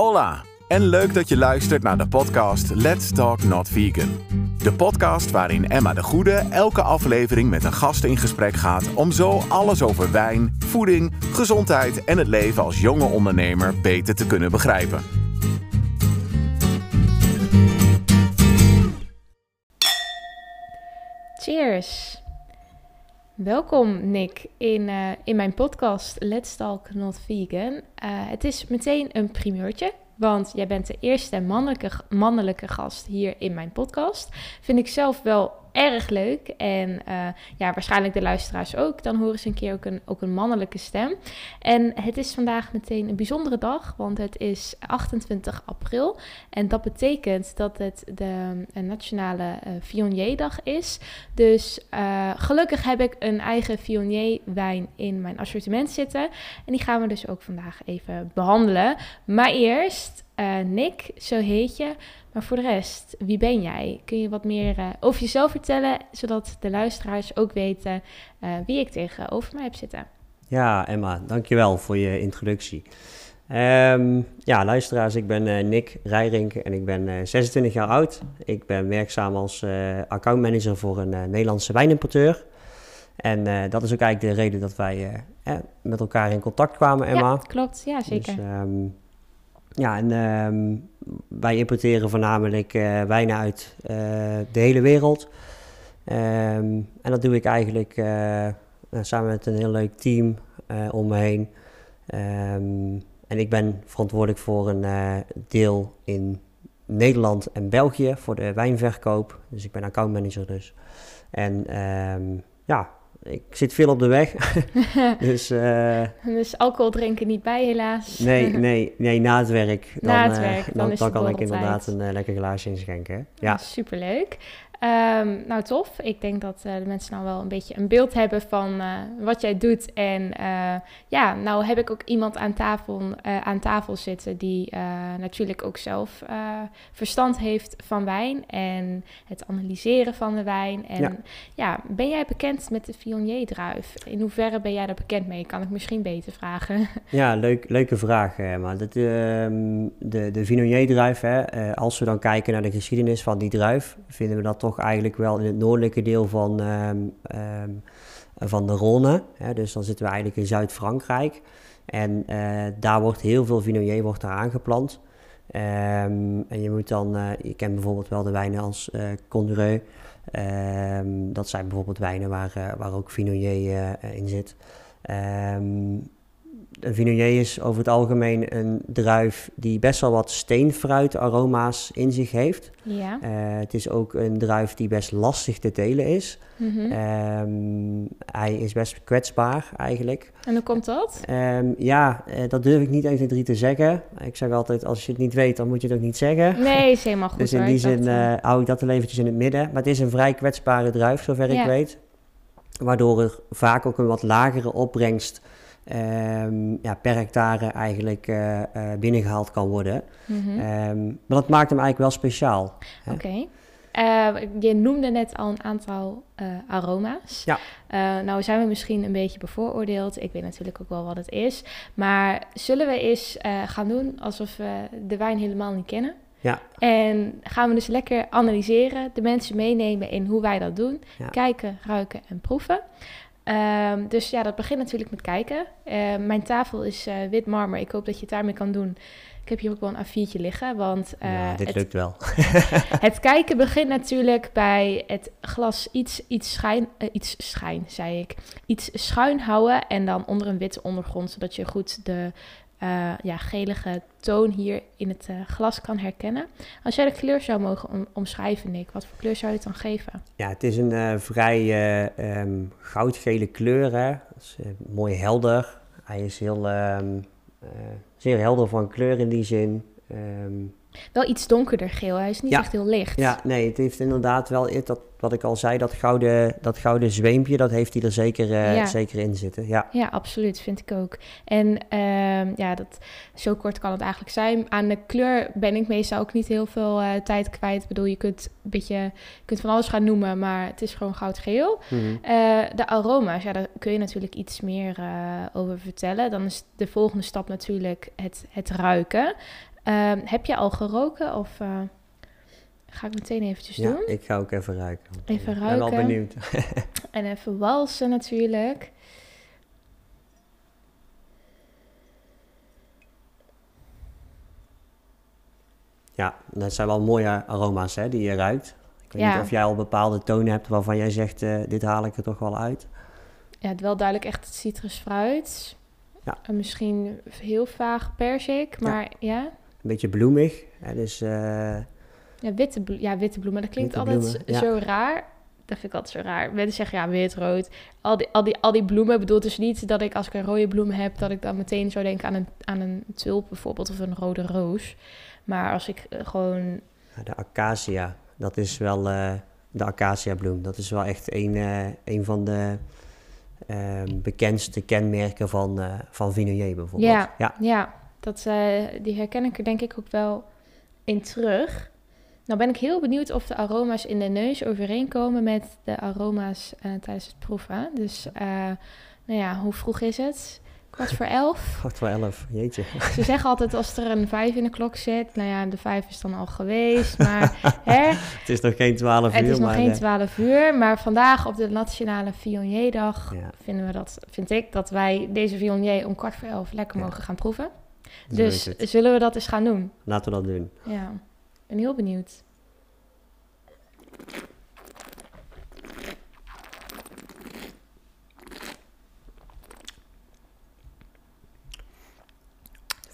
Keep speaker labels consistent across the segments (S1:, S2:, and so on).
S1: Hola en leuk dat je luistert naar de podcast Let's Talk Not Vegan. De podcast waarin Emma de Goede elke aflevering met een gast in gesprek gaat om zo alles over wijn, voeding, gezondheid en het leven als jonge ondernemer beter te kunnen begrijpen.
S2: Cheers! Welkom Nick in, uh, in mijn podcast Let's Talk Not Vegan. Uh, het is meteen een primeurtje, want jij bent de eerste mannelijke, mannelijke gast hier in mijn podcast. Vind ik zelf wel erg leuk. En uh, ja, waarschijnlijk de luisteraars ook. Dan horen ze een keer ook een, ook een mannelijke stem. En het is vandaag meteen een bijzondere dag, want het is 28 april. En dat betekent dat het de uh, nationale uh, Viognier-dag is. Dus gelukkig heb ik een eigen Viognier-wijn in mijn assortiment zitten. En die gaan we dus ook vandaag even behandelen. Maar eerst, uh, Nick, zo heet je. Maar voor de rest, wie ben jij? Kun je wat meer uh, over jezelf vertellen, zodat de luisteraars ook weten uh, wie ik tegenover mij heb zitten?
S3: Ja, Emma, dankjewel voor je introductie. Um, ja, luisteraars, ik ben Nick Rijrink en ik ben 26 jaar oud. Ik ben werkzaam als accountmanager voor een Nederlandse wijnimporteur. En dat is ook eigenlijk de reden dat wij met elkaar in contact kwamen, Emma.
S2: Ja, klopt. Ja, zeker.
S3: Dus, um, ja, en um, wij importeren voornamelijk uh, wijnen uit uh, de hele wereld. Um, en dat doe ik eigenlijk uh, samen met een heel leuk team om me heen. Um, en ik ben verantwoordelijk voor een deel in Nederland en België voor de wijnverkoop. Dus ik ben accountmanager dus. En ja, ik zit veel op de weg. dus, uh,
S2: dus alcohol drinken niet bij, helaas.
S3: Nee, nee, nee na het werk.
S2: Dan, na het werk, uh,
S3: dan,
S2: dan,
S3: dan kan ik inderdaad een uh, lekker glaasje inschenken. Ja,
S2: superleuk. Um, nou, tof. Ik denk dat uh, de mensen nou wel een beetje een beeld hebben van uh, wat jij doet. En uh, ja, nou heb ik ook iemand aan tafel, aan tafel zitten die natuurlijk ook zelf verstand heeft van wijn en het analyseren van de wijn. En ja, ja ben jij bekend met de Viognier-druif? In hoeverre ben jij daar bekend mee? Kan ik misschien beter vragen.
S3: Ja, leuk, leuke vraag. Maar dat, ehm, de de Viognier-druif, als we dan kijken naar de geschiedenis van die druif, vinden we dat toch eigenlijk wel in het noordelijke deel van, um, um, van de Rhône. Hè, dus dan zitten we eigenlijk in Zuid-Frankrijk. En uh, daar wordt heel veel Viognier wordt aangeplant. Um, en je moet dan, uh, je kent bijvoorbeeld wel de wijnen als uh, dat zijn bijvoorbeeld wijnen waar, waar ook Viognier in zit. Een Viognier is over het algemeen een druif die best wel wat steenfruitaroma's in zich heeft.
S2: Ja.
S3: Uh, het is ook een druif die best lastig te telen is.
S2: Mm -hmm.
S3: um, hij is best kwetsbaar eigenlijk.
S2: En hoe komt dat?
S3: Um, ja, uh, dat durf ik niet 1, 2, 3 te zeggen. Ik zeg altijd, als je het niet weet, dan moet je het ook niet zeggen.
S2: Nee, is helemaal goed.
S3: dus in die zin uh, hou ik dat er eventjes in het midden. Maar het is een vrij kwetsbare druif, zover
S2: Ja.
S3: ik weet. Waardoor er vaak ook een wat lagere opbrengst um, ja, per hectare eigenlijk uh, uh, binnengehaald kan worden.
S2: Mhm.
S3: Um, maar dat maakt hem eigenlijk wel speciaal.
S2: Oké. Eh, je noemde net al een aantal aroma's.
S3: Ja.
S2: Nou zijn we misschien een beetje bevooroordeeld. Ik weet natuurlijk ook wel wat het is. Maar zullen we eens gaan doen alsof we de wijn helemaal niet kennen?
S3: Ja.
S2: En gaan we dus lekker analyseren, de mensen meenemen in hoe wij dat doen.
S3: Ja.
S2: Kijken, ruiken en proeven. Ehm, dus ja, dat begint natuurlijk met kijken. Eh, mijn tafel is eh, wit marmer. Ik hoop dat je het daarmee kan doen. Ik heb hier ook wel een A4'tje liggen, want eh,
S3: ja, dit
S2: het,
S3: lukt wel.
S2: het kijken begint natuurlijk bij het glas iets, iets, schijn, eh, iets schijn, zei ik. Iets schuin houden en dan onder een witte ondergrond, zodat je goed de eh, ja, gelige toon hier in het eh, glas kan herkennen. Als jij de kleur zou mogen om- omschrijven, Nick, wat voor kleur zou je het dan geven?
S3: Ja, het is een eh, vrij ehm, goudgele kleur. Hè. Is, mooi helder. Hij is heel, ehm, eh, zeer helder van kleur in die zin. Ehm,
S2: Wel iets donkerder geel, hij is niet
S3: Ja.
S2: echt heel licht.
S3: ja, nee, het heeft inderdaad wel dat, wat ik al zei, dat gouden, dat gouden zweempje, dat heeft hij er zeker, eh,
S2: Ja.
S3: zeker in zitten. Ja.
S2: Ja, absoluut, vind ik ook. En ehm, ja, dat, zo kort kan het eigenlijk zijn. Aan de kleur ben ik meestal ook niet heel veel eh, tijd kwijt. Ik bedoel, je kunt een beetje, je kunt van alles gaan noemen, maar het is gewoon goudgeel. Eh, de aroma's, ja, daar kun je natuurlijk iets meer over vertellen. Dan is de volgende stap natuurlijk het, het ruiken. Ehm, heb je al geroken of eh, ga ik meteen eventjes
S3: Ja,
S2: doen?
S3: ik ga ook even ruiken.
S2: Even
S3: Ik ben
S2: ruiken.
S3: benieuwd.
S2: En even walsen natuurlijk.
S3: Ja, dat zijn wel mooie aroma's hè, die je ruikt. Ik weet
S2: Ja.
S3: niet of jij al bepaalde tonen hebt waarvan jij zegt, eh, dit haal ik er toch wel uit.
S2: Ja, het wel duidelijk echt het citrusfruit.
S3: Ja.
S2: En misschien heel vaag persik, maar ja.
S3: Een beetje bloemig. Hè, dus eh,
S2: Ja, witte, ja, witte bloemen. Dat klinkt altijd
S3: bloemen,
S2: zo raar. Dat vind ik altijd zo raar. Mensen zeggen ja, wit, rood. Al die, al, die, al die bloemen. Ik bedoel dus niet dat ik als ik een rode bloem heb... dat ik dan meteen zou denken aan een, aan een tulp bijvoorbeeld... of een rode roos. Maar als ik eh, gewoon...
S3: de acacia, dat is wel eh, de acacia bloem. Dat is wel echt een, een van de bekendste kenmerken van, van Viognier bijvoorbeeld.
S2: Ja.
S3: ja.
S2: Ja, dat, eh, die herken ik er denk ik ook wel in terug. Nou ben ik heel benieuwd of de aroma's in de neus overeenkomen... met de aroma's eh, tijdens het proeven. Dus, eh, nou ja, hoe vroeg is het? Kwart voor elf?
S3: Kwart voor elf, jeetje.
S2: Ze zeggen altijd als er een vijf in de klok zit, nou ja, de vijf is dan al geweest, maar hè,
S3: Het is nog geen twaalf
S2: het
S3: uur,
S2: is nog
S3: maar...
S2: geen twaalf uur. Maar vandaag op de Nationale Viognier-dag
S3: ja,
S2: vinden we dat, vind ik, dat wij deze Viognier om kwart voor elf lekker
S3: Ja.
S2: mogen gaan proeven.
S3: Zo
S2: Dus zullen we dat eens gaan doen?
S3: Laten we dat doen.
S2: Ja, ik ben heel benieuwd.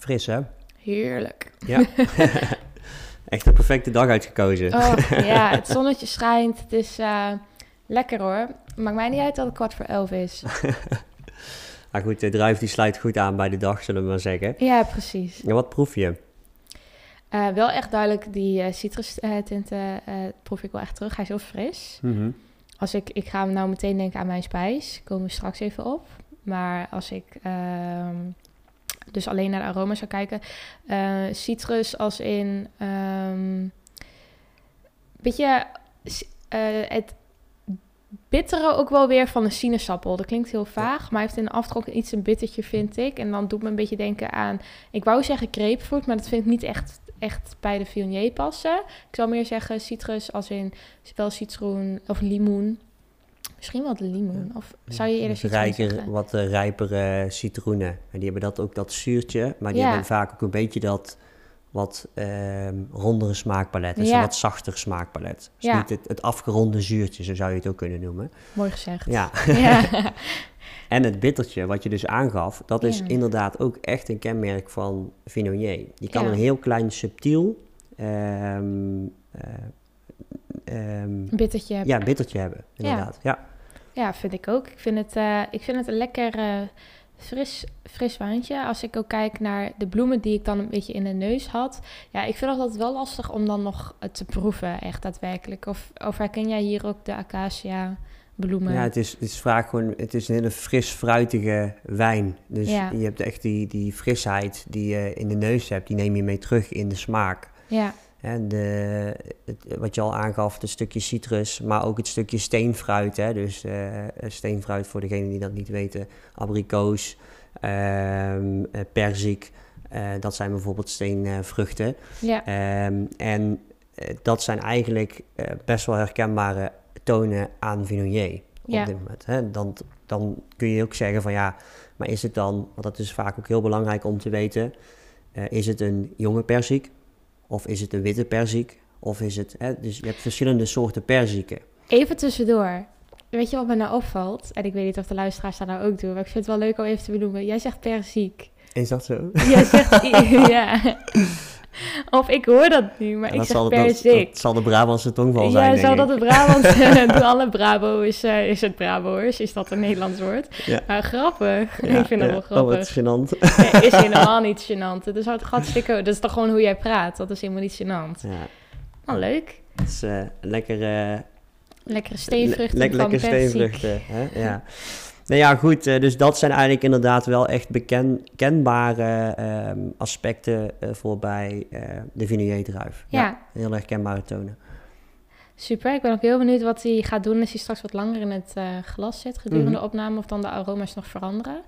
S3: Fris, hè?
S2: Heerlijk.
S3: Ja. Echt een perfecte dag uitgekozen.
S2: Oh, ja, het zonnetje schijnt. Het is eh, lekker hoor. Maakt mij niet uit dat het kwart voor elf is.
S3: Maar goed, de druif die sluit goed aan bij de dag, zullen we maar zeggen.
S2: Ja, precies.
S3: Ja, wat proef je?
S2: Eh, wel echt duidelijk, die eh citrus tinten eh, proef ik wel echt terug. Hij is heel fris.
S3: Mhm.
S2: Als ik, ik ga nou meteen denken aan mijn spijs. Komen we straks even op. Maar als ik ehm, dus alleen naar de aroma zou kijken. citrus als in... ehm beetje si- eh, het bittere ook wel weer van een sinaasappel. Dat klinkt heel vaag, maar hij heeft in de aftrok iets een bittertje, vind ik. En dan doet me een beetje denken aan... Ik wou zeggen grapefruit, maar dat vind ik niet echt, echt bij de Viognier passen. Ik zou meer zeggen citrus als in wel citroen of limoen. Misschien de limoen. Of zou je eerder
S3: rijker,
S2: zeggen?
S3: wat eh, rijpere citroenen. En die hebben dat ook dat zuurtje, maar die
S2: Ja.
S3: hebben vaak ook een beetje dat wat ehm, rondere smaakpalet. Dus
S2: Ja.
S3: een wat zachter smaakpalet. Dus
S2: Ja.
S3: niet het, het afgeronde zuurtje, zo zou je het ook kunnen noemen.
S2: Mooi gezegd.
S3: Ja,
S2: Ja.
S3: en het bittertje, wat je dus aangaf, dat is inderdaad ook echt een kenmerk van Viognier. Die kan een heel klein subtiel ehm, eh, ehm,
S2: bittertje. Ja.
S3: ja, bittertje hebben, inderdaad. Ja.
S2: ja, vind ik ook. Ik vind het, eh, ik vind het een lekker eh, fris, fris wijntje. Als ik ook kijk naar de bloemen die ik dan een beetje in de neus had. Ja, ik vind altijd wel lastig om dan nog eh, te proeven, echt daadwerkelijk. Of, of herken jij hier ook de acacia bloemen?
S3: Ja, het is, het is vaak gewoon, het is een hele fris fruitige wijn. Dus
S2: Ja.
S3: je hebt echt die, die frisheid die je in de neus hebt, die neem je mee terug in de smaak.
S2: ja,
S3: Hè, de, het, wat je al aangaf, het stukje citrus, maar ook het stukje steenfruit. Hè? Dus eh, steenfruit, voor degenen die dat niet weten, abrikoos, eh, perzik. dat zijn bijvoorbeeld steenvruchten.
S2: ja,
S3: Ehm, en dat zijn eigenlijk best wel herkenbare tonen aan Viognier op
S2: Ja.
S3: dit moment. Hè? Dan, dan kun je ook zeggen van ja, maar is het dan, want dat is vaak ook heel belangrijk om te weten, is het een jonge perzik of is het een witte perzik of is het, hè? dus je hebt verschillende soorten perziken.
S2: Even tussendoor. Weet je wat me nou opvalt? En ik weet niet of de luisteraars dat nou ook doen, maar ik vind het wel leuk om even te benoemen. Jij zegt perziek.
S3: Is dat zo?
S2: Jij zegt ja. Of ik hoor dat nu, maar
S3: Ja,
S2: ik zeg
S3: zal, dat, dat zal de Brabantse tongval zijn,
S2: Ja,
S3: ik.
S2: dat het Brabant doen alle Brabo is, eh, is het Braboers? Is dat een Nederlands woord?
S3: Ja.
S2: Maar grappig.
S3: Ja,
S2: ik vind dat wel
S3: Oh,
S2: grappig.
S3: wat gênant.
S2: Nee, is helemaal niet gênant. Het is hartstikke... Dat is toch gewoon hoe jij praat? Dat is helemaal niet gênant.
S3: Ja,
S2: Oh, leuk.
S3: het is eh, lekker... eh,
S2: Lekkere steenvruchten
S3: Le- le-
S2: van
S3: lekker
S2: perziek.
S3: steenvruchten, hè? Ja. Nou ja, goed. eh, dus dat zijn eigenlijk inderdaad wel echt beken, kenbare ehm, aspecten eh, voor bij eh, de Viognier-druif.
S2: Ja.
S3: Heel erg kenbare tonen.
S2: Super, ik ben ook heel benieuwd wat hij gaat doen als hij straks wat langer in het glas zit gedurende
S3: Mhm.
S2: de opname of dan de aroma's nog veranderen.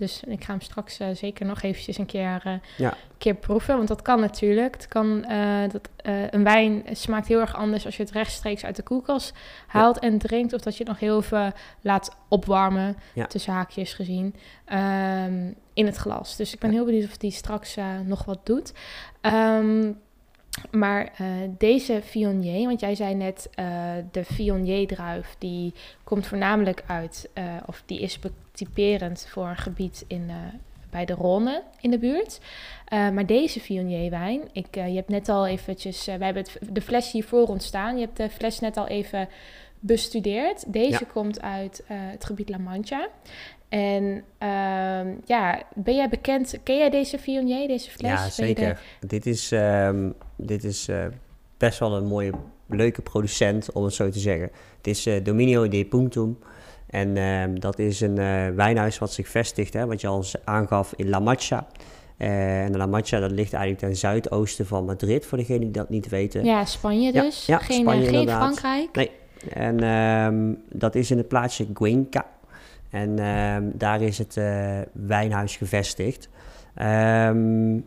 S2: Dus ik ga hem straks eh, zeker nog eventjes een keer, eh,
S3: Ja.
S2: keer proeven. Want dat kan natuurlijk. Het kan, eh, dat, een wijn smaakt heel erg anders als je het rechtstreeks uit de koelkast haalt en drinkt. Of dat je het nog heel even laat opwarmen,
S3: Ja.
S2: tussen haakjes gezien, ehm, in het glas. Dus ik ben heel benieuwd of die straks nog wat doet. Ehm, maar eh, deze Viognier, want jij zei net eh, de Viognier-druif, die komt voornamelijk uit, eh, of die is typerend voor een gebied in, bij de Rhône in de buurt. Maar deze Viognier-wijn, ik, je hebt net al eventjes, wij hebben het, de fles hier voor ons staan, je hebt de fles net al even bestudeerd. Deze komt uit het gebied La Mancha. En ehm, ja, ben jij bekend, ken jij deze Viognier, deze fles?
S3: Ja, zeker. Dit is, ehm, dit is eh, best wel een mooie, leuke producent, om het zo te zeggen. Het is eh, Dominio de Puntum. En ehm, dat is een eh, wijnhuis wat zich vestigt, hè, wat je al aangaf, in La Mancha. En La Mancha, dat ligt eigenlijk ten zuidoosten van Madrid, voor degenen die dat niet weten.
S2: Ja, Spanje dus.
S3: ja,
S2: geen,
S3: Spanje
S2: geen. Frankrijk.
S3: Nee. En ehm, dat is in het plaatsje Cuenca. En ehm, daar is het wijnhuis gevestigd. Ehm,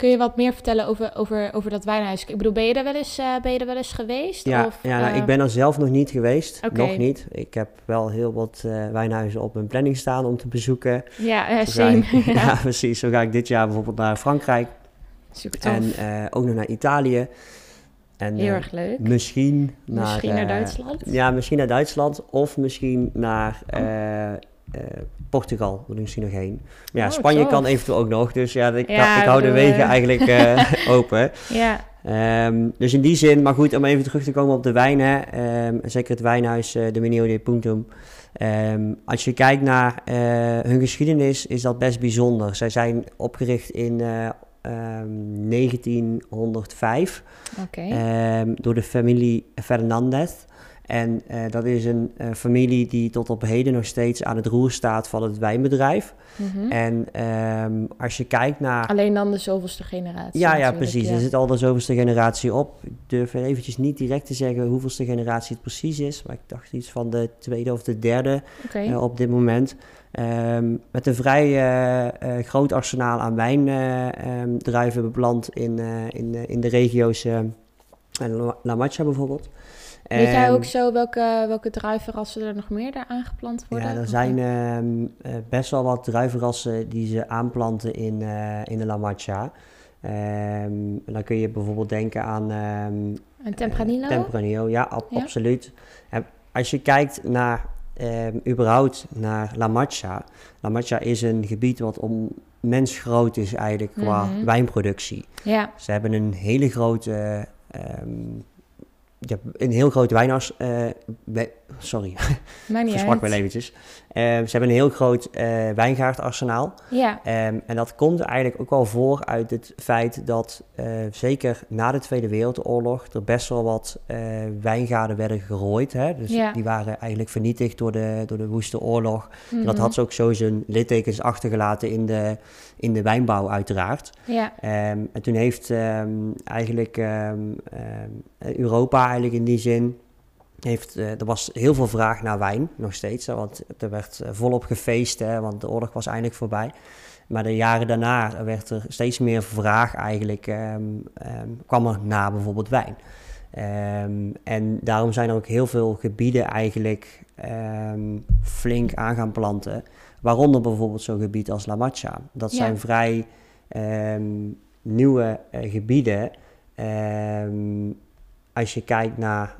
S2: Kun je wat meer vertellen over, over, over dat wijnhuis? Ik bedoel, ben je er wel eens, eh, ben je er wel eens geweest?
S3: ja,
S2: Of,
S3: ja nou,
S2: eh,
S3: ik ben er zelf nog niet geweest. Nog niet. Ik heb wel heel wat eh, wijnhuizen op mijn planning staan om te bezoeken.
S2: Ja,
S3: ga ik-
S2: same.
S3: ja.
S2: ja.
S3: precies. Zo ga ik dit jaar bijvoorbeeld naar Frankrijk.
S2: Super tof.
S3: En ook nog naar Italië. En,
S2: Heel erg leuk.
S3: Misschien naar,
S2: Misschien naar Duitsland?
S3: Ja, misschien naar Duitsland of misschien naar eh, eh, Portugal. Ik misschien nog heen. Maar ja,
S2: Oh,
S3: Spanje
S2: tof.
S3: kan eventueel ook nog. Dus ja, ik,
S2: Ja,
S3: ik hou de wegen eigenlijk eh, open.
S2: Ja,
S3: Ehm, dus in die zin, maar goed, om even terug te komen op de wijnen. ehm, zeker het wijnhuis uh, de Minio de Puntum. Ehm, als je kijkt naar hun geschiedenis, is dat best bijzonder. Zij zijn opgericht in eh, ehm, 1905
S2: oké.
S3: ehm, door de familie Fernandez. En eh, dat is een eh, familie die tot op heden nog steeds aan het roer staat van het wijnbedrijf.
S2: Mhm.
S3: En ehm, als je kijkt naar
S2: Alleen dan de zoveelste generatie.
S3: ja, ja, precies.
S2: ja.
S3: Er zit al de zoveelste generatie op. Ik durf eventjes niet direct te zeggen hoeveelste generatie het precies is. Maar ik dacht iets van de tweede of de derde eh, op dit moment. Ehm, met een vrij groot arsenaal aan wijndruiven beplant in, eh, in, eh, in de regio's La- La Mancha bijvoorbeeld.
S2: Weet jij ook zo welke, welke druivenrassen er nog meer daar aangeplant worden?
S3: Ja, er zijn
S2: eh,
S3: ehm, eh, best wel wat druivenrassen die ze aanplanten in, eh, in de La Mancha. Ehm, dan kun je bijvoorbeeld denken aan... ehm,
S2: Een Tempranillo?
S3: eh, Tempranillo, ja, ab-
S2: Ja.
S3: absoluut. En als je kijkt naar, überhaupt naar La Mancha. La Mancha is een gebied wat om mensgroot is eigenlijk qua
S2: Mhm.
S3: wijnproductie.
S2: ja,
S3: Ze hebben een hele grote... ja, een heel groot wijnars... eh, sorry,
S2: maar niet
S3: versprak wel eventjes. Ehm, ze hebben een heel groot eh wijngaardarsenaal.
S2: Ja,
S3: Ehm, en dat komt eigenlijk ook wel voor uit het feit dat eh, zeker na de Tweede Wereldoorlog er best wel wat eh, wijngaarden werden gerooid. Hè? Dus
S2: Ja.
S3: die waren eigenlijk vernietigd door de, door de woeste oorlog. En dat
S2: mhm.
S3: had ze ook zo zijn littekens achtergelaten in de, in de wijnbouw uiteraard.
S2: Ja,
S3: Ehm, en toen heeft eigenlijk Europa eigenlijk in die zin... Heeft, eh, er was heel veel vraag naar wijn, nog steeds. Hè, want er werd eh, volop gefeest, hè, want de oorlog was eindelijk voorbij. Maar de jaren daarna werd er steeds meer vraag eigenlijk, ehm, kwam er naar bijvoorbeeld wijn. Ehm, en daarom zijn er ook heel veel gebieden eigenlijk flink aan gaan planten. Waaronder bijvoorbeeld zo'n gebied als La Mancha. Dat
S2: Ja.
S3: zijn vrij nieuwe eh, gebieden. Als je kijkt naar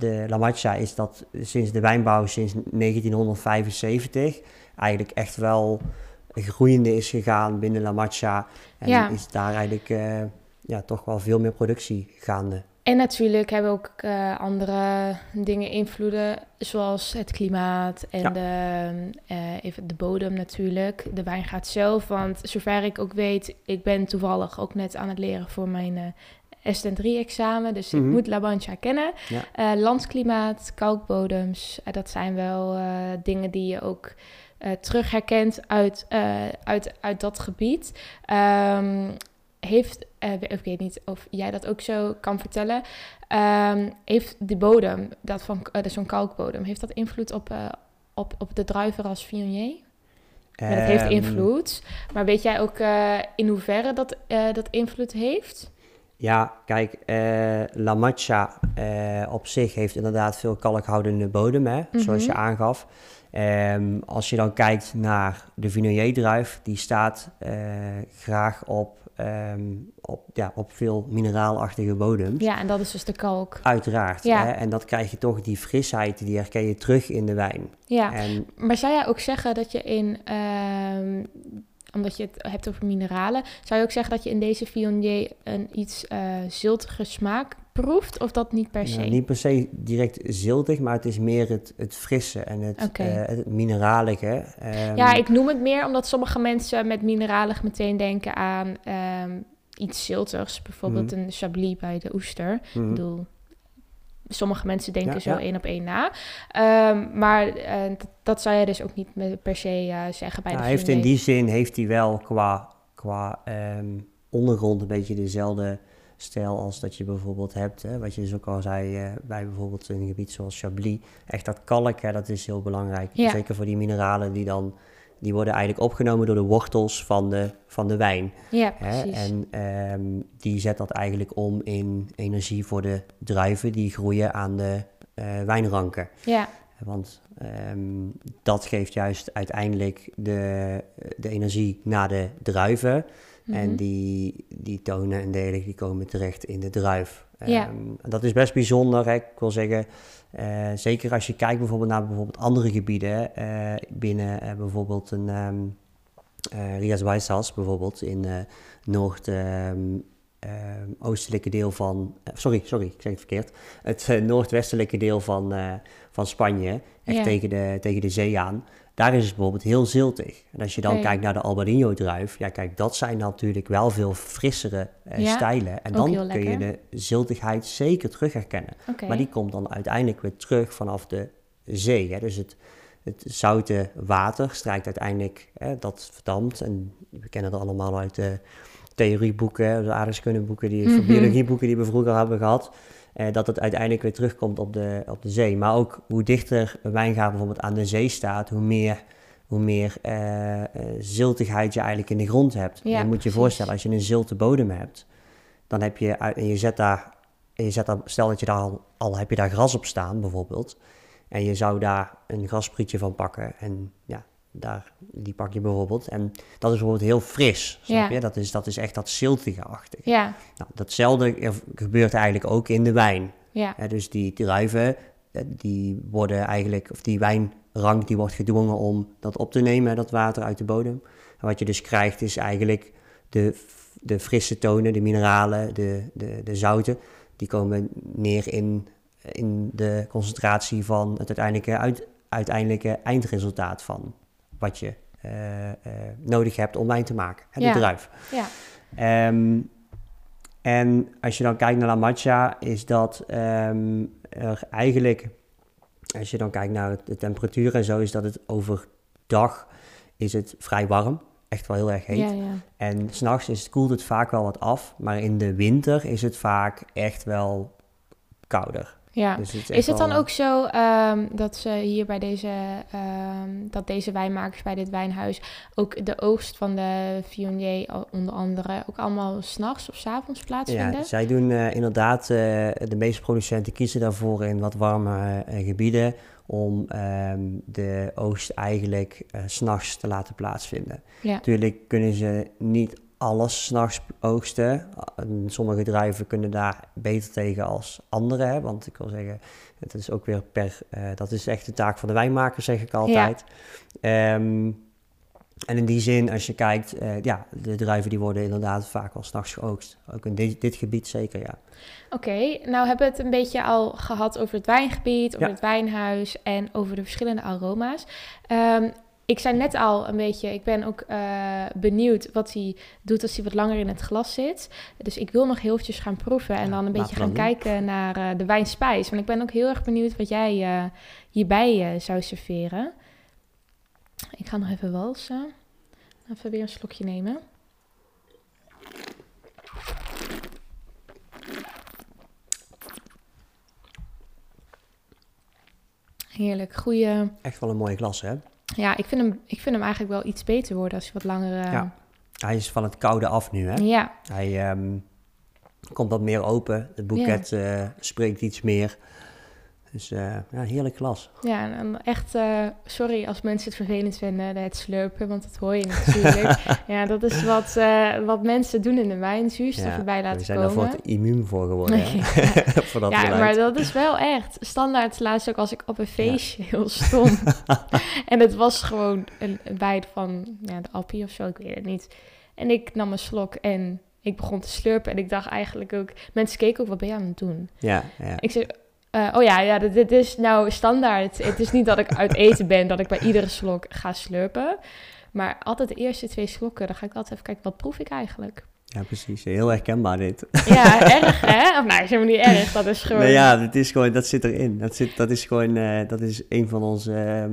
S3: de La Mancha, is dat sinds de wijnbouw sinds 1975 eigenlijk echt wel groeiende is gegaan binnen La Mancha. En
S2: Ja.
S3: is daar eigenlijk eh, ja, toch wel veel meer productie gaande.
S2: en natuurlijk hebben ook eh, andere dingen invloeden, zoals het klimaat en
S3: Ja.
S2: de, eh, even de bodem natuurlijk, de wijngaard zelf. Want zover ik ook weet, ik ben toevallig ook net aan het leren voor mijn eh STN3-examen, dus ik
S3: Mhm.
S2: moet La Mancha kennen.
S3: Ja.
S2: Eh, landsklimaat, kalkbodems, eh, dat zijn wel eh, dingen die je ook terug herkent uit, uit, uit dat gebied. Ehm, heeft, ik weet niet of jij dat ook zo kan vertellen, ehm, heeft de bodem, dat van eh, zo'n kalkbodem, heeft dat invloed op, op, op de druivenras Viognier? Maar dat heeft
S3: Ehm,
S2: invloed. Maar weet jij ook in hoeverre dat, dat invloed heeft?
S3: Ja, kijk, eh, La Mancha eh, op zich heeft inderdaad veel kalkhoudende bodem, hè, zoals je
S2: Mhm.
S3: aangaf. Ehm, als je dan kijkt naar de Viognier-druif, die staat eh, graag op, ehm, op, ja, op veel mineraalachtige bodems.
S2: Ja, en dat is dus de kalk.
S3: Uiteraard.
S2: Ja.
S3: Hè? En dat krijg je toch, die frisheid, die herken je terug in de wijn.
S2: Ja,
S3: En
S2: maar zou jij ook zeggen dat je in, ehm, omdat je het hebt over mineralen, zou je ook zeggen dat je in deze Viognier een iets eh ziltige smaak proeft? Of dat niet per se?
S3: nou, niet per se direct ziltig, maar het is meer het, het frisse en het, eh, het mineralige. Ehm,
S2: Ja, ik noem het meer omdat sommige mensen met mineralig meteen denken aan ehm, iets ziltigs. Bijvoorbeeld
S3: Mhm.
S2: een chablis bij de oester.
S3: mhm.
S2: Ik bedoel, sommige mensen denken
S3: Ja,
S2: zo
S3: ja.
S2: één op één na. Ehm, maar eh, dat, dat zou je dus ook niet met- per se eh, zeggen bij
S3: Nou,
S2: de
S3: hij heeft in die zin heeft hij wel qua, qua ehm, ondergrond een beetje dezelfde stijl als dat je bijvoorbeeld hebt. Hè, wat je dus ook al zei eh, bij bijvoorbeeld een gebied zoals Chablis. Echt dat kalk, hè, dat is heel belangrijk.
S2: Ja.
S3: Zeker voor die mineralen die dan... Die worden eigenlijk opgenomen door de wortels van de, van de wijn.
S2: Ja,
S3: Hè?
S2: precies.
S3: En ehm, die zet dat eigenlijk om in energie voor de druiven die groeien aan de eh, wijnranken.
S2: Ja,
S3: Want ehm, dat geeft juist uiteindelijk de, de energie naar de druiven. En
S2: mhm.
S3: die, die tonen en dergelijke die komen terecht in de druif.
S2: Ja.
S3: Ehm, dat is best bijzonder. Hè? Ik wil zeggen, eh, zeker als je kijkt bijvoorbeeld naar bijvoorbeeld andere gebieden. eh, binnen eh, bijvoorbeeld een eh Rias Baixas bijvoorbeeld in eh noord... ehm, ehm, oostelijke deel van, sorry, sorry, ik zeg het verkeerd. Het noordwestelijke deel van, van Spanje, echt
S2: Ja.
S3: tegen, de, tegen de zee aan. Daar is het bijvoorbeeld heel ziltig. En als je dan kijkt naar de Albarino-druif, ja, kijk, dat zijn natuurlijk wel veel frissere eh,
S2: Ja,
S3: stijlen. En dan kun je de ziltigheid zeker terug herkennen. Maar die komt dan uiteindelijk weer terug vanaf de zee. Hè? Dus het, het zoute water strijkt uiteindelijk, hè, dat verdampt. En we kennen dat allemaal uit de theorieboeken, de aardrijkskundeboeken, die,
S2: Mhm.
S3: biologieboeken die we vroeger hebben gehad. Eh, dat het uiteindelijk weer terugkomt op de, op de zee. Maar ook hoe dichter een wijngaard bijvoorbeeld aan de zee staat, hoe meer, hoe meer eh, eh, ziltigheid je eigenlijk in de grond hebt.
S2: Ja,
S3: je moet je
S2: precies.
S3: voorstellen, als je een zilte bodem hebt, dan heb je, en je zet daar, je zet daar, stel dat je daar al, al heb je daar gras op staan bijvoorbeeld, en je zou daar een grasprietje van pakken en ja, daar, die pak je bijvoorbeeld. En dat is bijvoorbeeld heel fris, snap
S2: Ja.
S3: je? Dat is, dat is echt dat ziltige-achtig.
S2: Ja,
S3: Nou, datzelfde gebeurt eigenlijk ook in de wijn.
S2: ja,
S3: dus die druiven, eh, die worden eigenlijk, of die wijnrank, die wordt gedwongen om dat op te nemen, dat water uit de bodem. En wat je dus krijgt is eigenlijk de, de frisse tonen, de mineralen, de, de, de zouten, die komen neer in, in de concentratie van het uiteindelijke, uit, uiteindelijke eindresultaat van wat je eh, eh, nodig hebt om wijn te maken, hè, de
S2: Ja.
S3: druif.
S2: ja.
S3: Ehm, en als je dan kijkt naar La Mancha, is dat ehm, er eigenlijk, als je dan kijkt naar de temperatuur en zo, is dat het overdag is het vrij warm. Echt wel heel erg heet.
S2: Ja, ja.
S3: En s'nachts is het, koelt het vaak wel wat af, maar in de winter is het vaak echt wel kouder.
S2: Ja.
S3: Dus het
S2: Is het dan
S3: wel-
S2: ook zo ehm, dat ze hier bij deze, ehm, dat deze wijnmakers bij dit wijnhuis ook de oogst van de Viognier onder andere ook allemaal s'nachts of s avonds plaatsvinden?
S3: Ja, zij doen eh, inderdaad, eh, de meeste producenten kiezen daarvoor in wat warme eh, gebieden om ehm, de oogst eigenlijk eh, s s'nachts te laten plaatsvinden.
S2: Ja.
S3: Natuurlijk kunnen ze niet alles s'nachts oogsten. En Sommige druiven kunnen daar beter tegen als andere, hè, want ik wil zeggen, het is ook weer per, eh, dat is echt de taak van de wijnmaker, zeg ik altijd. Ehm, en in die zin, als je kijkt, eh, ja, de druiven die worden inderdaad vaak al s'nachts geoogst. Ook in dit, dit gebied zeker, ja.
S2: Oké, nou hebben we het een beetje al gehad over het wijngebied, over
S3: Ja.
S2: het wijnhuis en over de verschillende aroma's. Ehm, ik zei net al een beetje, ik ben ook eh, benieuwd wat hij doet als hij wat langer in het glas zit. Dus ik wil nog heel eventjes gaan proeven en
S3: Ja,
S2: dan een beetje gaan
S3: doen.
S2: kijken naar eh, de wijnspijs. Want ik ben ook heel erg benieuwd wat jij eh, hierbij zou serveren. Ik ga nog even walsen. Even weer een slokje nemen. Heerlijk. Goeie.
S3: Echt wel een mooie glas, hè?
S2: Ja, ik vind hem, ik vind hem eigenlijk wel iets beter worden als je wat langer...
S3: Ja. Hij is van het koude af nu, hè?
S2: ja.
S3: Hij ehm, komt wat meer open. Het boeket eh, spreekt iets meer. Dus eh, ja, heerlijk glas.
S2: Ja, en echt, eh, sorry als mensen het vervelend vinden, het slurpen, want dat hoor je natuurlijk. ja, dat is wat, eh, wat mensen doen in de wijn, zuurstof
S3: Ja,
S2: erbij
S3: we
S2: laten
S3: zijn daarvoor
S2: komen.
S3: te immuun voor geworden?
S2: Ja.
S3: voor dat
S2: ja,
S3: geluid.
S2: maar dat is wel echt standaard. Laatst ook als ik op een feestje heel stom. en het was gewoon een, een bijt van ja, de appie of zo, ik weet het niet. En ik nam een slok en ik begon te slurpen. En ik dacht eigenlijk ook, mensen keken ook, wat ben je aan het doen?
S3: Ja, ja.
S2: Ik zei, eh, oh ja, ja dit, dit is nou standaard. Het is niet dat ik uit eten ben, dat ik bij iedere slok ga slurpen. Maar altijd de eerste twee slokken, dan ga ik altijd even kijken, wat proef ik eigenlijk?
S3: ja, precies. Heel herkenbaar dit.
S2: Ja, erg hè? Of nou, is helemaal niet erg, dat is gewoon...
S3: Nee, ja, dat is gewoon, dat zit erin. Dat, zit, dat is gewoon, eh, dat is een van onze,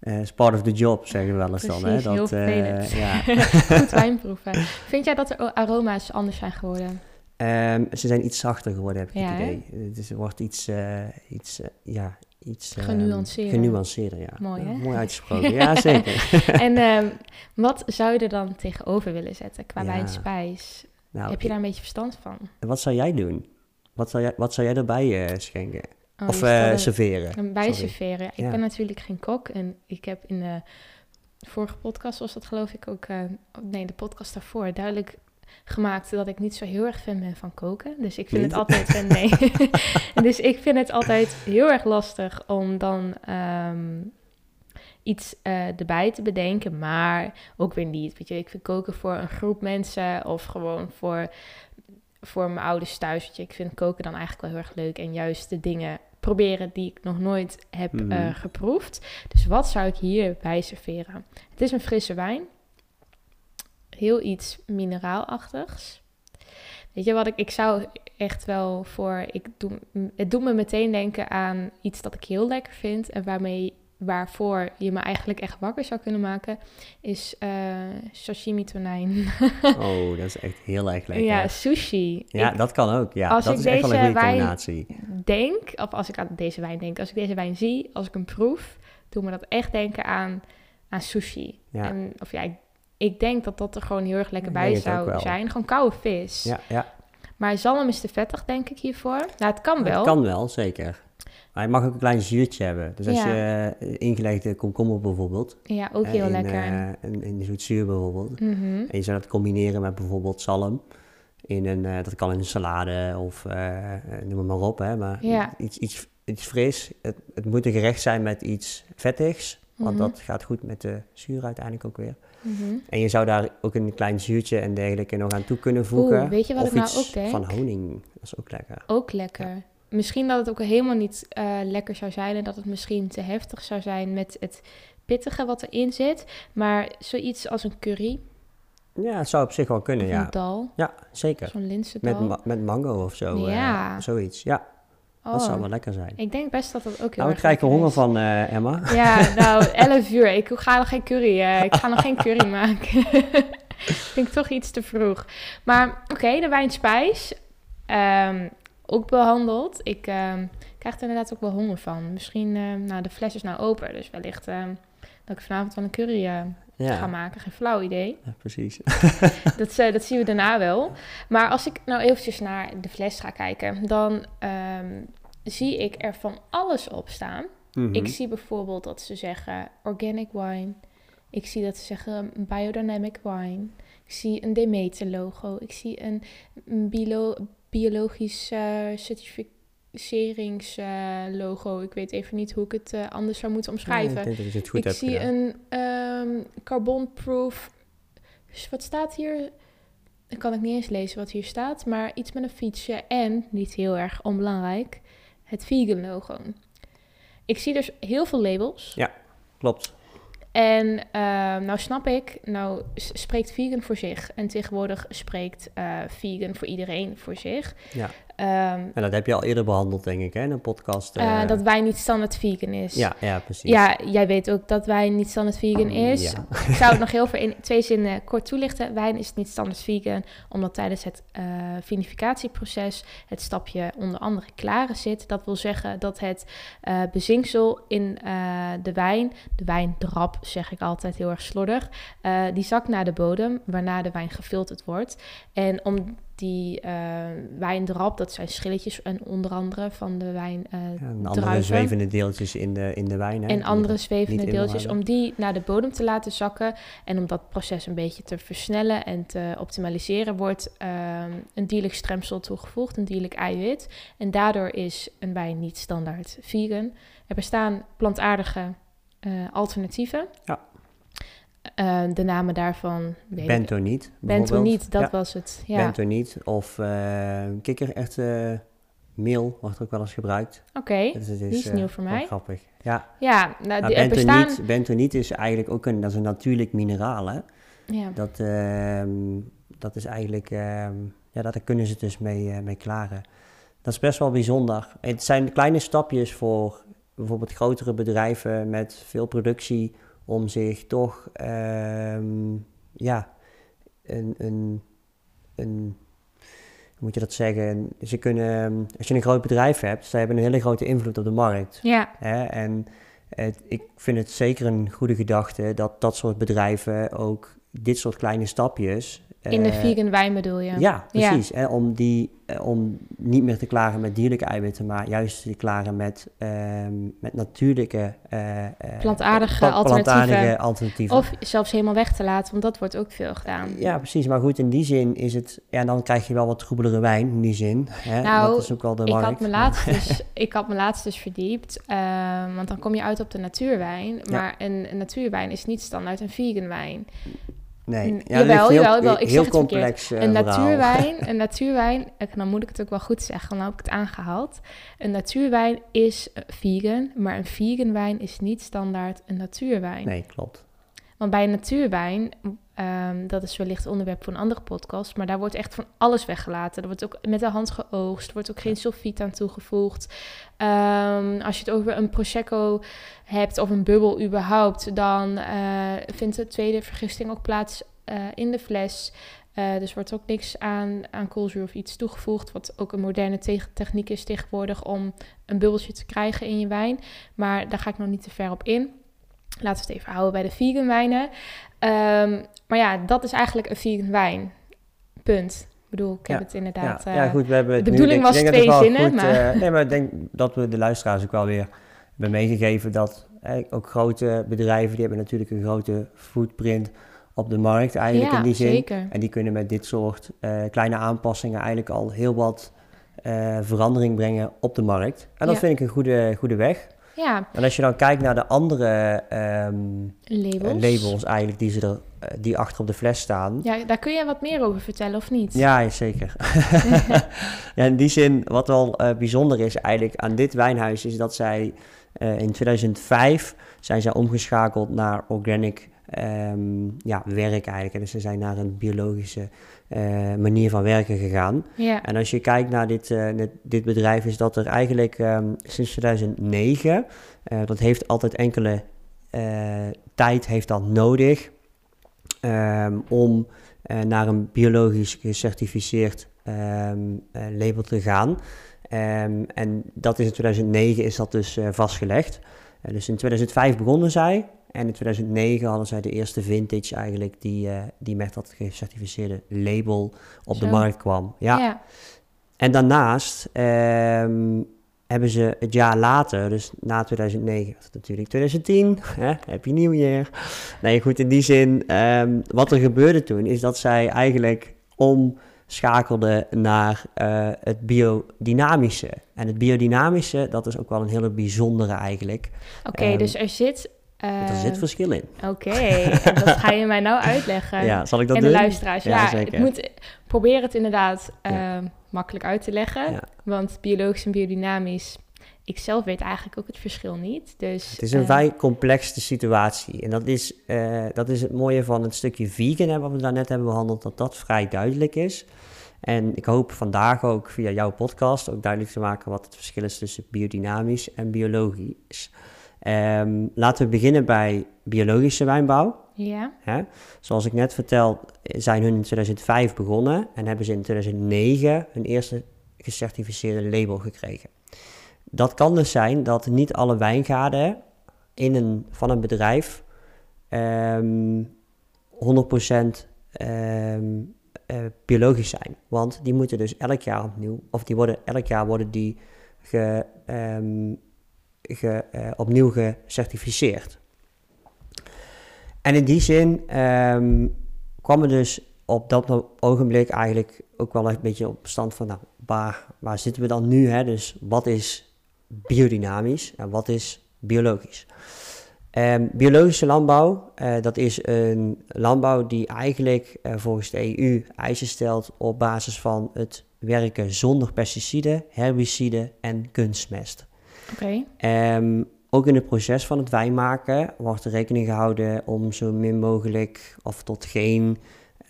S3: is part of the job, zeggen we wel eens dan. Hè? Dat,
S2: heel vervelend.
S3: ja.
S2: Goed wijnproeven. Vind jij dat de aroma's anders zijn geworden?
S3: Ehm, ze zijn iets zachter geworden, heb ik
S2: Ja,
S3: het
S2: hè?
S3: idee. Het wordt iets, eh, iets, eh, ja, iets... ehm,
S2: Genuanceerder.
S3: genuanceerder, ja.
S2: Mooi, hè?
S3: Mooi uitgesproken, ja, zeker.
S2: en ehm, wat zou je er dan tegenover willen zetten qua wijnspijs?
S3: Nou,
S2: Heb je daar een beetje verstand van?
S3: Wat zou jij doen? Wat zou jij, wat zou jij erbij eh, schenken?
S2: Oh,
S3: of
S2: stelde-
S3: serveren?
S2: Een bij
S3: Sorry.
S2: serveren. Ik
S3: Ja.
S2: ben natuurlijk geen kok en ik heb in de vorige podcast was dat geloof ik ook, eh, nee, de podcast daarvoor duidelijk gemaakt dat ik niet zo heel erg fan ben van koken. Dus ik vind
S3: Niet?
S2: het altijd, eh, nee. dus ik vind het altijd heel erg lastig om dan ehm, iets eh, erbij te bedenken, maar ook weer niet. Weet je, ik vind koken voor een groep mensen of gewoon voor voor mijn ouders thuis. Weet je, ik vind koken dan eigenlijk wel heel erg leuk. En juist de dingen proberen die ik nog nooit heb
S3: Mhm.
S2: eh, geproefd. Dus wat zou ik hierbij serveren? Het is een frisse wijn. Heel iets mineraalachtigs. Weet je wat ik, ik zou echt wel voor, ik doe, het doet me meteen denken aan iets dat ik heel lekker vind en waarmee, waarvoor je me eigenlijk echt wakker zou kunnen maken, is eh, sashimi tonijn.
S3: Oh, dat is echt heel erg lekker.
S2: ja,
S3: Ja,
S2: sushi. Ik
S3: dat kan ook. Ja,
S2: als
S3: dat
S2: ik
S3: is echt wel een goede combinatie.
S2: denk, of als ik aan deze wijn denk, als ik deze wijn zie, als ik hem proef, doet me dat echt denken aan, aan sushi.
S3: Ja.
S2: En, of ja, ik, ik denk dat dat er gewoon heel erg lekker bij zou zijn. Gewoon koude vis.
S3: Ja, ja.
S2: Maar zalm is te vettig, denk ik, hiervoor. Nou, het kan wel.
S3: Het kan wel, zeker. Maar je mag ook een klein zuurtje hebben. Dus als
S2: Ja.
S3: je eh, ingelegde komkommer bijvoorbeeld.
S2: Ja, ook heel
S3: in,
S2: lekker.
S3: eh, in, in zoetzuur bijvoorbeeld.
S2: Mhm.
S3: En je zou dat combineren met bijvoorbeeld zalm. In een, eh, dat kan in een salade of noem het maar op. Hè, maar
S2: Ja.
S3: iets, iets, iets fris. Het, het moet een gerecht zijn met iets vettigs. Want
S2: Mhm.
S3: dat gaat goed met de zuur uiteindelijk ook weer.
S2: Mhm.
S3: En je zou daar ook een klein zuurtje en dergelijke nog aan toe kunnen voegen.
S2: Oeh, weet je wat
S3: of
S2: ik nou ook denk?
S3: van honing. Dat is ook lekker.
S2: Ook lekker. Misschien dat het ook helemaal niet eh, lekker zou zijn en dat het misschien te heftig zou zijn met het pittige wat erin zit. Maar zoiets als een curry
S3: Ja, het zou op zich wel kunnen,
S2: of
S3: ja.
S2: een dal,
S3: Ja, zeker.
S2: zo'n
S3: Met, ma- met mango of zo. eh,
S2: Ja.
S3: zoiets. Ja, dat
S2: Oh,
S3: zou wel lekker zijn.
S2: Ik denk best dat dat ook heel
S3: Nou, ik
S2: erg
S3: krijg
S2: lekker
S3: honger
S2: is.
S3: van, eh, Emma.
S2: Ja, nou, 11 uur. Ik ga nog geen curry. eh, ik ga nog geen curry maken. Vind ik toch iets te vroeg. Maar oké, de wijnspijs. ehm, ook behandeld. Ik ehm, krijg er inderdaad ook wel honger van. Misschien, ehm, nou, de fles is nou open. Dus wellicht dat ik vanavond wel een curry eh, ga maken. Geen flauw idee.
S3: ja, precies.
S2: Dat, eh, dat zien we daarna wel. Maar als ik nou eventjes naar de fles ga kijken, dan ehm, zie ik er van alles op staan.
S3: Mhm.
S2: Ik zie bijvoorbeeld dat ze zeggen organic wine. Ik zie dat ze zeggen biodynamic wine. Ik zie een Demeter logo. Ik zie een bio biologisch eh certificeringslogo. ik weet even niet hoe ik het eh, anders zou moeten
S3: Ja,
S2: omschrijven.
S3: ik denk dat het goed
S2: ik zie
S3: gedaan.
S2: een ehm carbon-proof. Wat staat hier? Dat kan ik niet eens lezen wat hier staat, maar iets met een fietsje en, niet heel erg onbelangrijk, het vegan logo. Ik zie dus heel veel labels.
S3: Klopt.
S2: En ehm, nou snap ik, nou spreekt vegan voor zich. En tegenwoordig spreekt eh, vegan voor iedereen voor zich.
S3: Ja.
S2: Ehm,
S3: En dat heb je al eerder behandeld, denk ik, hè, in een podcast.
S2: eh,
S3: eh,
S2: dat wijn niet standaard vegan is.
S3: Ja, ja, precies.
S2: Ja, jij weet ook dat wijn niet standaard vegan is.
S3: Ja.
S2: Ik zou het nog heel veel in twee zinnen kort toelichten. Wijn is niet standaard vegan, omdat tijdens het eh, vinificatieproces het stapje onder andere klaren zit. Dat wil zeggen dat het bezinksel in de wijn, de wijndrap zeg ik altijd heel erg slordig, die zakt naar de bodem, waarna de wijn gefilterd wordt. En om die eh, wijndrap, dat zijn schilletjes en onder andere van de wijn
S3: Ja, en andere
S2: druiven.
S3: zwevende deeltjes in de, in de wijn. hè,
S2: En andere
S3: er
S2: zwevende deeltjes, om die naar de bodem te laten zakken. En om dat proces een beetje te versnellen en te optimaliseren, wordt ehm, een dierlijk stremsel toegevoegd, een dierlijk eiwit. En daardoor is een wijn niet standaard vegan. Er bestaan plantaardige eh, alternatieven.
S3: Ja.
S2: Eh, de namen daarvan
S3: Bentoniet.
S2: Bentoniet, dat
S3: Ja,
S2: was het. Ja.
S3: Bentoniet of uh, kikkererwten meel wordt ook wel eens gebruikt.
S2: Oké,
S3: Dus
S2: die is
S3: eh,
S2: nieuw voor mij.
S3: grappig. Ja,
S2: Ja, nou,
S3: nou,
S2: die, er bestaan...
S3: bentoniet, bentoniet is eigenlijk ook een, dat is een natuurlijk mineraal, hè.
S2: Ja.
S3: Dat, ehm, dat is eigenlijk, ehm, ja, daar kunnen ze dus mee, eh, mee klaren. Dat is best wel bijzonder. Het zijn kleine stapjes voor bijvoorbeeld grotere bedrijven met veel productie om zich toch, ehm, ja, een, een, een, hoe moet je dat zeggen? Ze kunnen, als je een groot bedrijf hebt, ze hebben een hele grote invloed op de markt.
S2: ja,
S3: Hè? En het, ik vind het zeker een goede gedachte dat dat soort bedrijven ook dit soort kleine stapjes.
S2: In de
S3: eh,
S2: vegan wijn bedoel je?
S3: Ja, precies. Hè? Om, die, eh, om niet meer te klaren met dierlijke eiwitten, maar juist te klaren met, ehm, met natuurlijke eh,
S2: Plantaardige
S3: pla-
S2: alternatieven.
S3: plantaardige alternatieven.
S2: Of zelfs helemaal weg te laten, want dat wordt ook veel gedaan.
S3: Ja, precies. Maar goed, in die zin is het... Ja, dan krijg je wel wat troebelere wijn, in die zin. Hè?
S2: Nou,
S3: dat is ook wel de
S2: ik,
S3: markt.
S2: had me laatst dus, ik had me laatst dus verdiept, ehm, want dan kom je uit op de natuurwijn. Maar een, een natuurwijn is niet standaard een vegan wijn.
S3: Nee, ja,
S2: jawel,
S3: heel,
S2: jawel, jawel. Ik zeg
S3: heel
S2: het verkeerd.
S3: complex eh,
S2: een
S3: verhaal.
S2: natuurwijn, een natuurwijn, eh, dan moet ik het ook wel goed zeggen, dan heb ik het aangehaald. Een natuurwijn is eh, vegan, maar een vegan wijn is niet standaard een natuurwijn.
S3: Nee, klopt.
S2: Want bij een natuurwijn, ehm, dat is wellicht onderwerp voor een andere podcast, maar daar wordt echt van alles weggelaten. Er wordt ook met de hand geoogst, er wordt ook geen sulfiet aan toegevoegd. Ehm, als je het over een prosecco hebt of een bubbel überhaupt, dan eh, vindt de tweede vergisting ook plaats eh, in de fles. Eh, dus wordt ook niks aan, aan koolzuur of iets toegevoegd, wat ook een moderne te- techniek is tegenwoordig om een bubbeltje te krijgen in je wijn. Maar daar ga ik nog niet te ver op in. Laten we het even houden bij de vegan wijnen. Ehm, maar ja, dat is eigenlijk een vegan wijn. Punt. Ik bedoel, ik heb
S3: Ja,
S2: het inderdaad...
S3: ja,
S2: eh,
S3: ja, goed, we hebben
S2: de
S3: nu-
S2: bedoeling was
S3: denk
S2: twee zinnen,
S3: goed,
S2: maar-
S3: eh, nee, maar ik denk dat we de luisteraars ook wel weer hebben meegegeven dat eh, ook grote bedrijven, die hebben natuurlijk een grote footprint op de markt eigenlijk
S2: ja,
S3: in die zin.
S2: zeker.
S3: En die kunnen met dit soort eh, kleine aanpassingen eigenlijk al heel wat eh, verandering brengen op de markt. En dat
S2: Ja.
S3: vind ik een goede, goede weg.
S2: Ja,
S3: En als je dan kijkt naar de andere ehm,
S2: labels.
S3: eh, labels eigenlijk die, ze er, eh, die achter op de fles staan.
S2: Ja, daar kun je wat meer over vertellen, of niet?
S3: Ja, zeker. ja, in die zin, wat wel eh, bijzonder is eigenlijk aan dit wijnhuis, is dat zij in 2005 zijn zij omgeschakeld naar organic ehm, ja, werk eigenlijk. Dus ze zijn naar een biologische eh, manier van werken gegaan.
S2: Ja,
S3: En als je kijkt naar dit, eh, dit, dit bedrijf, is dat er eigenlijk ehm, sinds 2009, eh, dat heeft altijd enkele tijd heeft dat nodig ehm, om naar een biologisch gecertificeerd label te gaan. En dat is in 2009 is dat dus vastgelegd. Eh, dus in 2005 begonnen zij. En in 2009 hadden zij de eerste vintage eigenlijk die, eh, die met dat gecertificeerde label op de markt kwam. Ja.
S2: ja.
S3: En daarnaast ehm, hebben ze het jaar later, dus na 2009, was het natuurlijk 2010, hè, happy new year. Nee, goed, in die zin, ehm, wat er gebeurde toen, is dat zij eigenlijk omschakelden naar eh, het biodynamische. En het biodynamische, dat is ook wel een hele bijzondere eigenlijk.
S2: Oké,
S3: Ehm,
S2: dus er zit...
S3: er zit verschil in.
S2: Oké, en dat ga je mij nou uitleggen.
S3: Ja, zal ik dat
S2: en de
S3: doen?
S2: luisteraars.
S3: Ja,
S2: Ja,
S3: zeker.
S2: het moet, probeer het inderdaad
S3: Ja.
S2: eh, makkelijk uit te leggen.
S3: Ja.
S2: Want biologisch en biodynamisch... Ik zelf weet eigenlijk ook het verschil niet. Dus,
S3: Het is een
S2: eh,
S3: vrij complexe situatie. En dat is, eh, dat is het mooie van het stukje vegan, hè, wat we daarnet hebben behandeld, dat dat vrij duidelijk is. En ik hoop vandaag ook via jouw podcast ook duidelijk te maken wat het verschil is tussen biodynamisch en biologisch. Ehm, laten we beginnen bij biologische wijnbouw.
S2: Ja.
S3: Hè? Zoals ik net vertel, zijn hun in 2005 begonnen en hebben ze in 2009 hun eerste gecertificeerde label gekregen. Dat kan dus zijn dat niet alle wijngaarden in een, van een bedrijf ehm 100% ehm, eh, biologisch zijn. Want die moeten dus elk jaar opnieuw, of die worden elk jaar worden die ge, ge, eh, opnieuw gecertificeerd. En in die zin ehm, kwam er dus op dat ogenblik eigenlijk ook wel een beetje op stand van, nou, waar, waar zitten we dan nu? Hè? Dus wat is biodynamisch en wat is biologisch? Um, biologische landbouw, uh, dat is een landbouw die eigenlijk uh, volgens de EU eisen stelt op basis van het werken zonder pesticiden, herbiciden en kunstmest.
S2: Oké.
S3: Okay. Um, ook in het proces van het wijnmaken wordt er rekening gehouden om zo min mogelijk of tot geen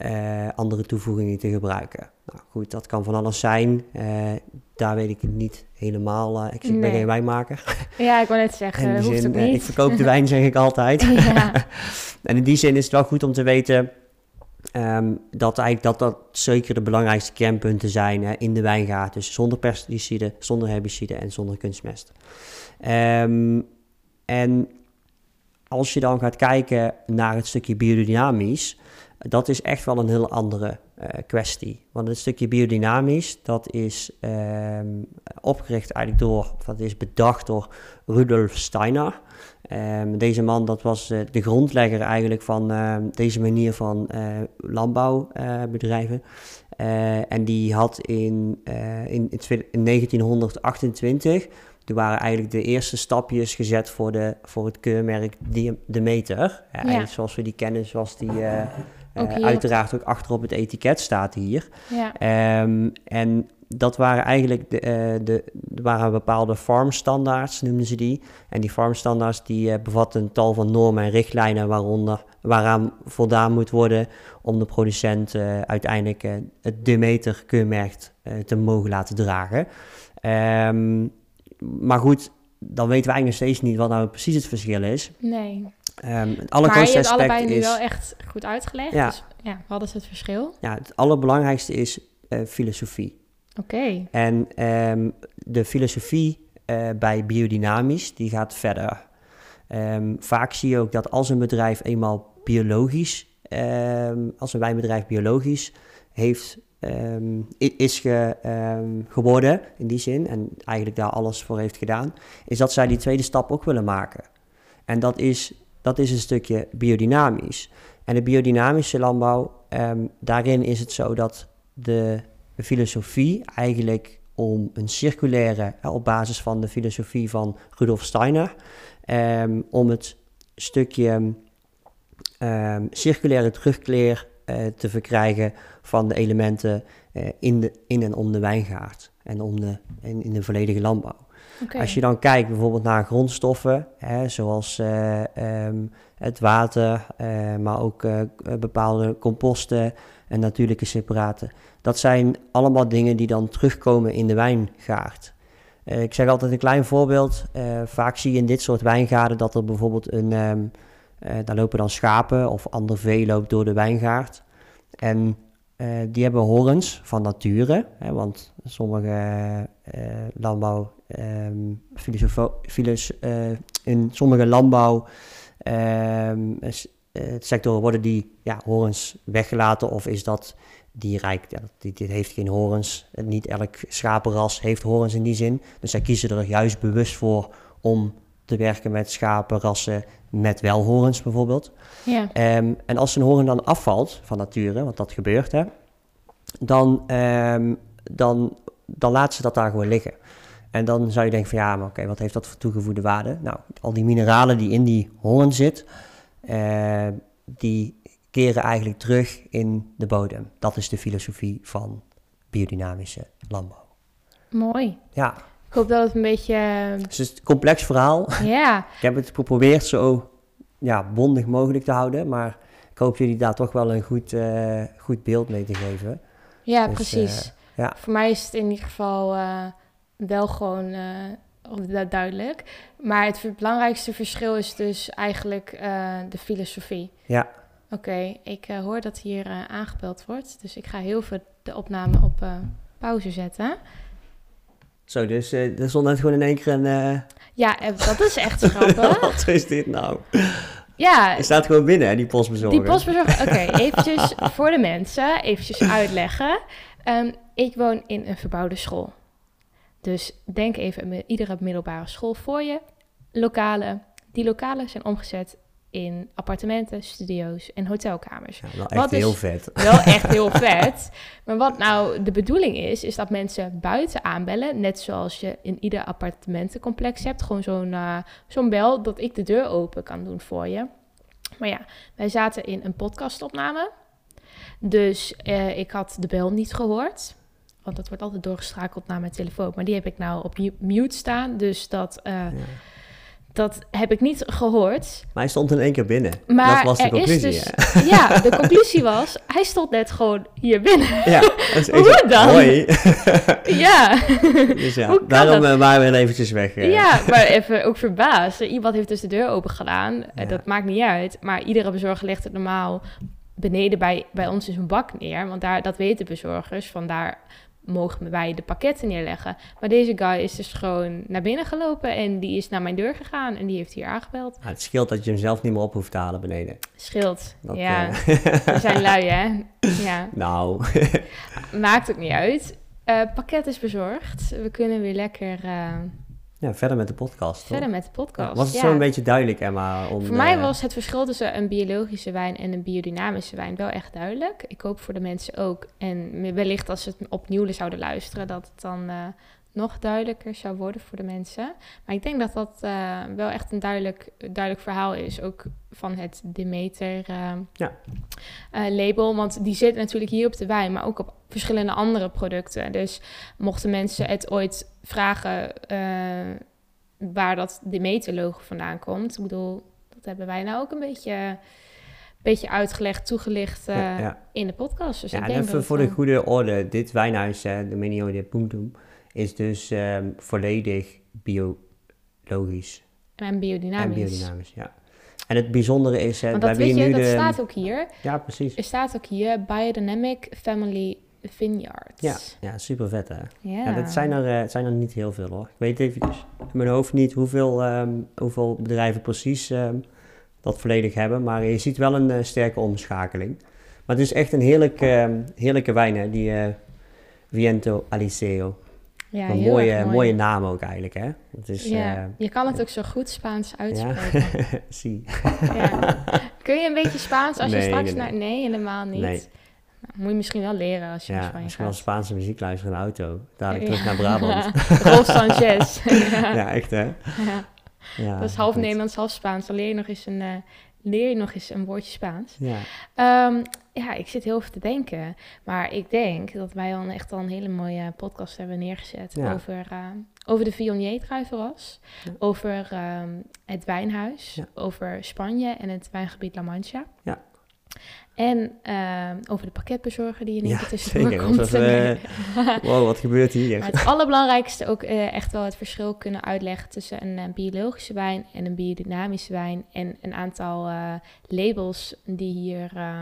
S3: uh, andere toevoegingen te gebruiken. Nou goed, dat kan van alles zijn. Uh, daar weet ik het niet helemaal. Uh, ik nee. ben geen wijnmaker.
S2: Ja, ik wou net zeggen, hoeft
S3: zin,
S2: het niet.
S3: ik verkoop de wijn, zeg ik altijd.
S2: Ja.
S3: en in die zin is het wel goed om te weten um, dat eigenlijk dat, dat zeker de belangrijkste kernpunten zijn in de wijngaard. Dus zonder pesticiden, zonder herbiciden en zonder kunstmest. Um, en als je dan gaat kijken naar het stukje biodynamisch, dat is echt wel een heel andere uh, kwestie. Want het stukje biodynamisch, dat is um, opgericht eigenlijk door, dat is bedacht door Rudolf Steiner. Um, deze man, dat was uh, de grondlegger eigenlijk van uh, deze manier van landbouwbedrijven. en die had in, in, in 1928 er waren eigenlijk de eerste stapjes gezet voor, de, voor het keurmerk Demeter. Ja, ja. Zoals we die kennen, zoals die uh, uh, uiteraard ook achter op het etiket staat hier.
S2: Ja.
S3: Um, en dat waren eigenlijk de, uh, de, waren bepaalde farmstandaards, noemden ze die. En die farmstandaards die bevatten een tal van normen en richtlijnen waaronder, waaraan voldaan moet worden om de producent uiteindelijk het Demeter-keurmerk te mogen laten dragen. Um, maar goed, dan weten we eigenlijk nog steeds niet wat nou precies het verschil is.
S2: Nee.
S3: Um, het
S2: maar je hebt allebei
S3: is,
S2: nu wel echt goed uitgelegd.
S3: Ja.
S2: Dus ja, wat is het verschil?
S3: Ja, het allerbelangrijkste is uh, filosofie.
S2: Oké. Okay.
S3: En um, de filosofie uh, bij biodynamisch, die gaat verder. Um, vaak zie je ook dat als een bedrijf eenmaal biologisch, als een wijnbedrijf biologisch heeft is ge, geworden in die zin en eigenlijk daar alles voor heeft gedaan, is dat zij die tweede stap ook willen maken. En dat is, dat is een stukje biodynamisch. En de biodynamische landbouw, um, daarin is het zo dat de filosofie eigenlijk om een circulaire, op basis van de filosofie van Rudolf Steiner, om het stukje circulaire terugkeer uh, te verkrijgen van de elementen uh, in, de, in en om de wijngaard en om de, in de volledige landbouw. Als je dan kijkt bijvoorbeeld naar grondstoffen, hè, zoals uh, um, het water, maar ook bepaalde composten en natuurlijke separaten. Dat zijn allemaal dingen die dan terugkomen in de wijngaard. ik zeg altijd een klein voorbeeld. vaak zie je in dit soort wijngaarden dat er bijvoorbeeld een... Uh, daar lopen dan schapen of ander vee loopt door de wijngaard. En die hebben horens van nature, hè, want sommige uh, landbouw, um, filos, in sommige landbouw um, sectoren worden die ja, horens weggelaten of is dat dierrijk, ja, dit, dit heeft geen horens. Niet elk schapenras heeft horens in die zin. Dus zij kiezen er juist bewust voor om te werken met schapenrassen met wel horens bijvoorbeeld.
S2: Ja.
S3: Um, en als een horen dan afvalt van nature, want dat gebeurt hè, dan, um, dan, dan laat ze dat daar gewoon liggen. En dan zou je denken van ja, maar oké, okay, wat heeft dat voor toegevoegde waarde? Nou, al die mineralen die in die hoorn zit, uh, die keren eigenlijk terug in de bodem. Dat is de filosofie van biodynamische landbouw.
S2: Mooi.
S3: Ja.
S2: Ik hoop dat het een beetje...
S3: Het is een complex verhaal.
S2: Ja.
S3: ik heb het geprobeerd zo ja, bondig mogelijk te houden, maar ik hoop jullie daar toch wel een goed, uh, goed beeld mee te geven.
S2: Ja,
S3: Dus,
S2: precies.
S3: eh, ja.
S2: Voor mij is het in ieder geval eh, wel gewoon du- duidelijk. Maar het belangrijkste verschil is dus eigenlijk eh, de filosofie.
S3: Ja.
S2: Oké, ik eh, hoor dat hier aangebeld wordt. Dus ik ga heel veel de opname op pauze zetten.
S3: Zo, dus eh, er stond net gewoon in één keer een...
S2: Ja, dat is echt grappig.
S3: Wat is dit nou?
S2: Ja,
S3: Hij staat gewoon binnen, hè, die postbezorger.
S2: Die postbezorger, oké, eventjes voor de mensen, eventjes uitleggen. Ehm, ik woon in een verbouwde school. Dus denk even aan iedere middelbare school voor je. Lokalen. Die lokalen zijn omgezet in appartementen, studio's en hotelkamers.
S3: Ja, wel echt
S2: is-
S3: heel vet.
S2: Wel echt heel vet. Maar wat nou de bedoeling is, is dat mensen buiten aanbellen. Net zoals je in ieder appartementencomplex hebt. Gewoon zo'n eh, zo'n bel dat ik de deur open kan doen voor je. Maar ja, wij zaten in een podcastopname. Dus eh, ik had de bel niet gehoord. Want dat wordt altijd doorgeschakeld naar mijn telefoon. Maar die heb ik nou op mu- mute staan. Dus dat, eh,
S3: Ja.
S2: dat heb ik niet gehoord.
S3: Maar hij stond in één keer binnen.
S2: Maar
S3: dat was de conclusie,
S2: is dus, ja, de conclusie was, hij stond net gewoon hier binnen.
S3: Ja, dat echt...
S2: Hoe dan?
S3: Hoi.
S2: Ja.
S3: dus ja, daarom
S2: dat?
S3: eh, waren we eventjes weg. eh.
S2: ja, maar even ook verbaasd. Iemand heeft dus de deur open gedaan.
S3: Ja.
S2: Dat maakt niet uit. Maar iedere bezorger legt het normaal beneden bij, bij ons is een bak neer. Want daar, dat weten bezorgers. Vandaar mogen wij de pakketten neerleggen. Maar deze guy is dus gewoon naar binnen gelopen. En die is naar mijn deur gegaan. En die heeft hier aangebeld.
S3: Nou, het scheelt dat je hem zelf niet meer op hoeft te halen beneden.
S2: Scheelt.
S3: Dat,
S2: ja,
S3: eh,
S2: we zijn lui hè. Ja,
S3: nou,
S2: maakt ook niet uit. Eh, pakket is bezorgd. We kunnen weer lekker eh,
S3: ja, verder met de podcast. toch?
S2: verder met de podcast.
S3: Ja, was het
S2: Ja.
S3: zo een beetje duidelijk, Emma? Om,
S2: Voor mij
S3: eh,
S2: was het verschil tussen een biologische wijn en een biodynamische wijn wel echt duidelijk. Ik hoop voor de mensen ook. En wellicht als ze het opnieuw zouden luisteren, dat het dan eh, nog duidelijker zou worden voor de mensen. Maar ik denk dat dat eh, wel echt een duidelijk, duidelijk verhaal is. Ook van het Demeter eh,
S3: Ja.
S2: eh, label. Want die zit natuurlijk hier op de wijn, maar ook op verschillende andere producten. Dus mochten mensen het ooit vragen waar dat Demeter-logo vandaan komt. Ik bedoel, dat hebben wij nou ook een beetje, beetje uitgelegd, toegelicht
S3: ja, ja.
S2: in de podcast. Dus
S3: Ja,
S2: ik
S3: en
S2: denk
S3: even
S2: dat
S3: voor de goede orde. Dit wijnhuis, eh, de Menio de Puntum, is dus ehm, volledig biologisch
S2: En biodynamisch.
S3: en biodynamisch. Ja. En het bijzondere is,
S2: Want dat weet je,
S3: nu
S2: dat
S3: de...
S2: staat ook hier.
S3: Ja, precies.
S2: Er staat ook hier Biodynamic Family Vineyards.
S3: Ja, ja super vet hè.
S2: ja.
S3: Ja, dat zijn er, eh, zijn er niet heel veel hoor. Ik weet even in mijn hoofd niet hoeveel, ehm, hoeveel bedrijven precies ehm, dat volledig hebben. Maar je ziet wel een eh, sterke omschakeling. Maar het is echt een heerlijk, ehm, heerlijke wijn hè, die eh, Viento Aliceo.
S2: Ja,
S3: een mooie,
S2: mooi.
S3: mooie naam ook eigenlijk hè. Het is,
S2: ja,
S3: eh,
S2: je kan het ook zo goed Spaans
S3: ja,
S2: uitspreken.
S3: zie.
S2: Ja. Kun je een beetje Spaans als je straks
S3: nee,
S2: naar... Nee, helemaal niet.
S3: Nee.
S2: Nou, moet je misschien wel leren als je
S3: Ja,
S2: Spanje
S3: als je wel. Spaanse muziek luistert in de auto, dadelijk terug naar Brabant.
S2: Rolf Sanchez. ja.
S3: echt hè.
S2: Ja.
S3: Ja,
S2: Dat is half
S3: goed.
S2: Nederlands, half Spaans. Je nog eens een, eh, leer je nog eens een woordje Spaans.
S3: Ja,
S2: Ehm, ja, ik zit heel veel te denken. Maar ik denk dat wij al echt al een hele mooie podcast hebben neergezet
S3: Ja.
S2: over, eh, over de Viognier-druivenras.
S3: Ja.
S2: Over ehm, het wijnhuis. Over Spanje en het wijngebied La Mancha.
S3: Ja.
S2: En ehm, over de pakketbezorger die in één
S3: Ja,
S2: tussendoor
S3: zeker.
S2: komt.
S3: Dat even, wow, wat gebeurt hier?
S2: Maar het allerbelangrijkste ook eh, echt wel het verschil kunnen uitleggen tussen een eh, biologische wijn en een biodynamische wijn. En een aantal eh, labels die hier eh,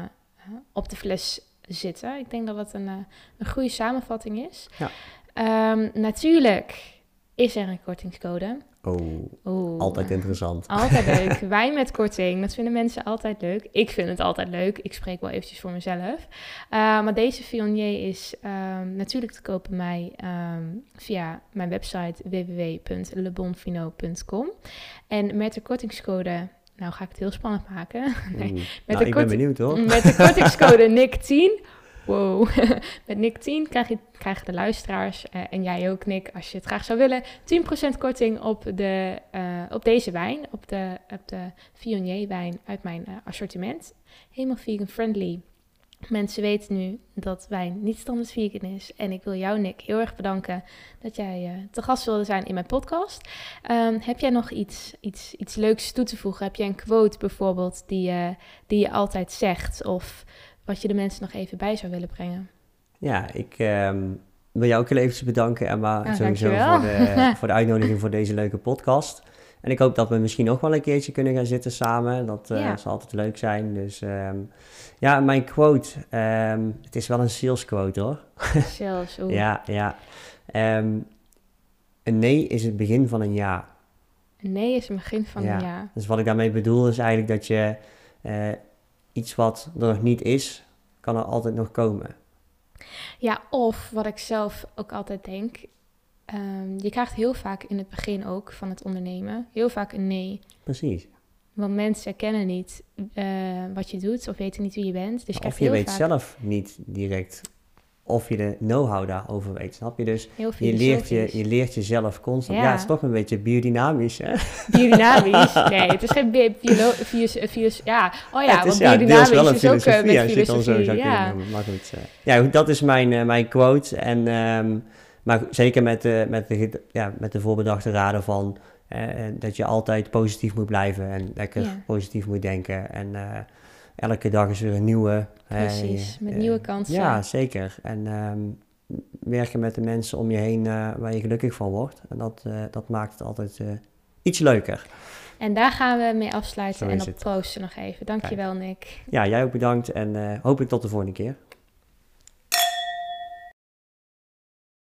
S2: op de fles zitten. Ik denk dat het een, eh, een goede samenvatting is.
S3: Ja.
S2: Ehm, natuurlijk is er een kortingscode.
S3: Oh, altijd interessant.
S2: Altijd leuk. Wijn met korting, dat vinden mensen altijd leuk. Ik vind het altijd leuk. Ik spreek wel eventjes voor mezelf. Uh, maar deze Viognier is um, natuurlijk te kopen mij um, via mijn website www.lebonfino.com. En met de kortingscode, nou ga ik het heel spannend maken.
S3: nee,
S2: met
S3: nou,
S2: de
S3: ik
S2: kort-
S3: ben benieuwd hoor.
S2: Met de kortingscode NIC10. Wow. Met NIC10 krijg je, krijgen de luisteraars uh, en jij ook, Nick, als je het graag zou willen, 10% korting op, de, uh, op deze wijn, op de, op de Viognier wijn uit mijn uh, assortiment. Helemaal vegan friendly. Mensen weten nu dat wijn niet standaard vegan is. En ik wil jou, Nick, heel erg bedanken dat jij te gast wilde zijn in mijn podcast. Um, heb jij nog iets, iets, iets leuks toe te voegen? Heb jij een quote bijvoorbeeld die, die je altijd zegt? Of wat je de mensen nog even bij zou willen brengen?
S3: Ja, ik ehm, wil jou ook heel eventjes bedanken, Emma,
S2: Ja,
S3: sowieso voor de, voor de uitnodiging voor deze leuke podcast. En ik hoop dat we misschien nog wel een keertje kunnen gaan zitten samen. Dat
S2: Ja.
S3: zal altijd leuk zijn. Dus ehm, ja, mijn quote. ehm, het is wel een sales quote hoor.
S2: Zelfs. oeh.
S3: Ja, ja. Een nee is het begin van een ja.
S2: Een Nee is het begin van
S3: Ja.
S2: een ja.
S3: Dus wat ik daarmee bedoel is eigenlijk dat je eh, iets wat er nog niet is, kan er altijd nog komen.
S2: Ja, of wat ik zelf ook altijd denk. ehm, je krijgt heel vaak in het begin ook van het ondernemen heel vaak een nee.
S3: Precies.
S2: Want mensen kennen niet eh, wat je doet of weten niet wie je bent. Dus je
S3: of je
S2: heel
S3: weet
S2: vaak
S3: zelf niet direct of je de know-how daarover weet, snap je? Dus
S2: heel
S3: je leert, je, je leert jezelf constant. Ja.
S2: Ja.
S3: het is toch een beetje biodynamisch, hè?
S2: Biodynamisch? Nee, het is geen bi- biolo- filos- Ja, oh ja,
S3: het is ja,
S2: biodynamisch
S3: wel een
S2: is ook eh,
S3: filosofie,
S2: met
S3: het dan zo
S2: filosofie.
S3: zou
S2: ja.
S3: noemen. Maar goed, eh, ja, goed, dat is mijn, eh, mijn quote. En, ehm, maar zeker met de, met, de, ja, met de voorbedachte raden van eh, eh, dat je altijd positief moet blijven en lekker
S2: Ja.
S3: positief moet denken. En eh, elke dag is weer een nieuwe. eh,
S2: Precies, met
S3: eh,
S2: nieuwe kansen.
S3: Ja, zeker. En ehm, werken met de mensen om je heen eh, waar je gelukkig van wordt. En dat, eh, dat maakt het altijd eh, iets leuker.
S2: En daar gaan we mee afsluiten en op
S3: het.
S2: proosten nog even. Dankjewel, Nick.
S3: Ja, jij ook bedankt en eh, hopelijk tot de volgende keer.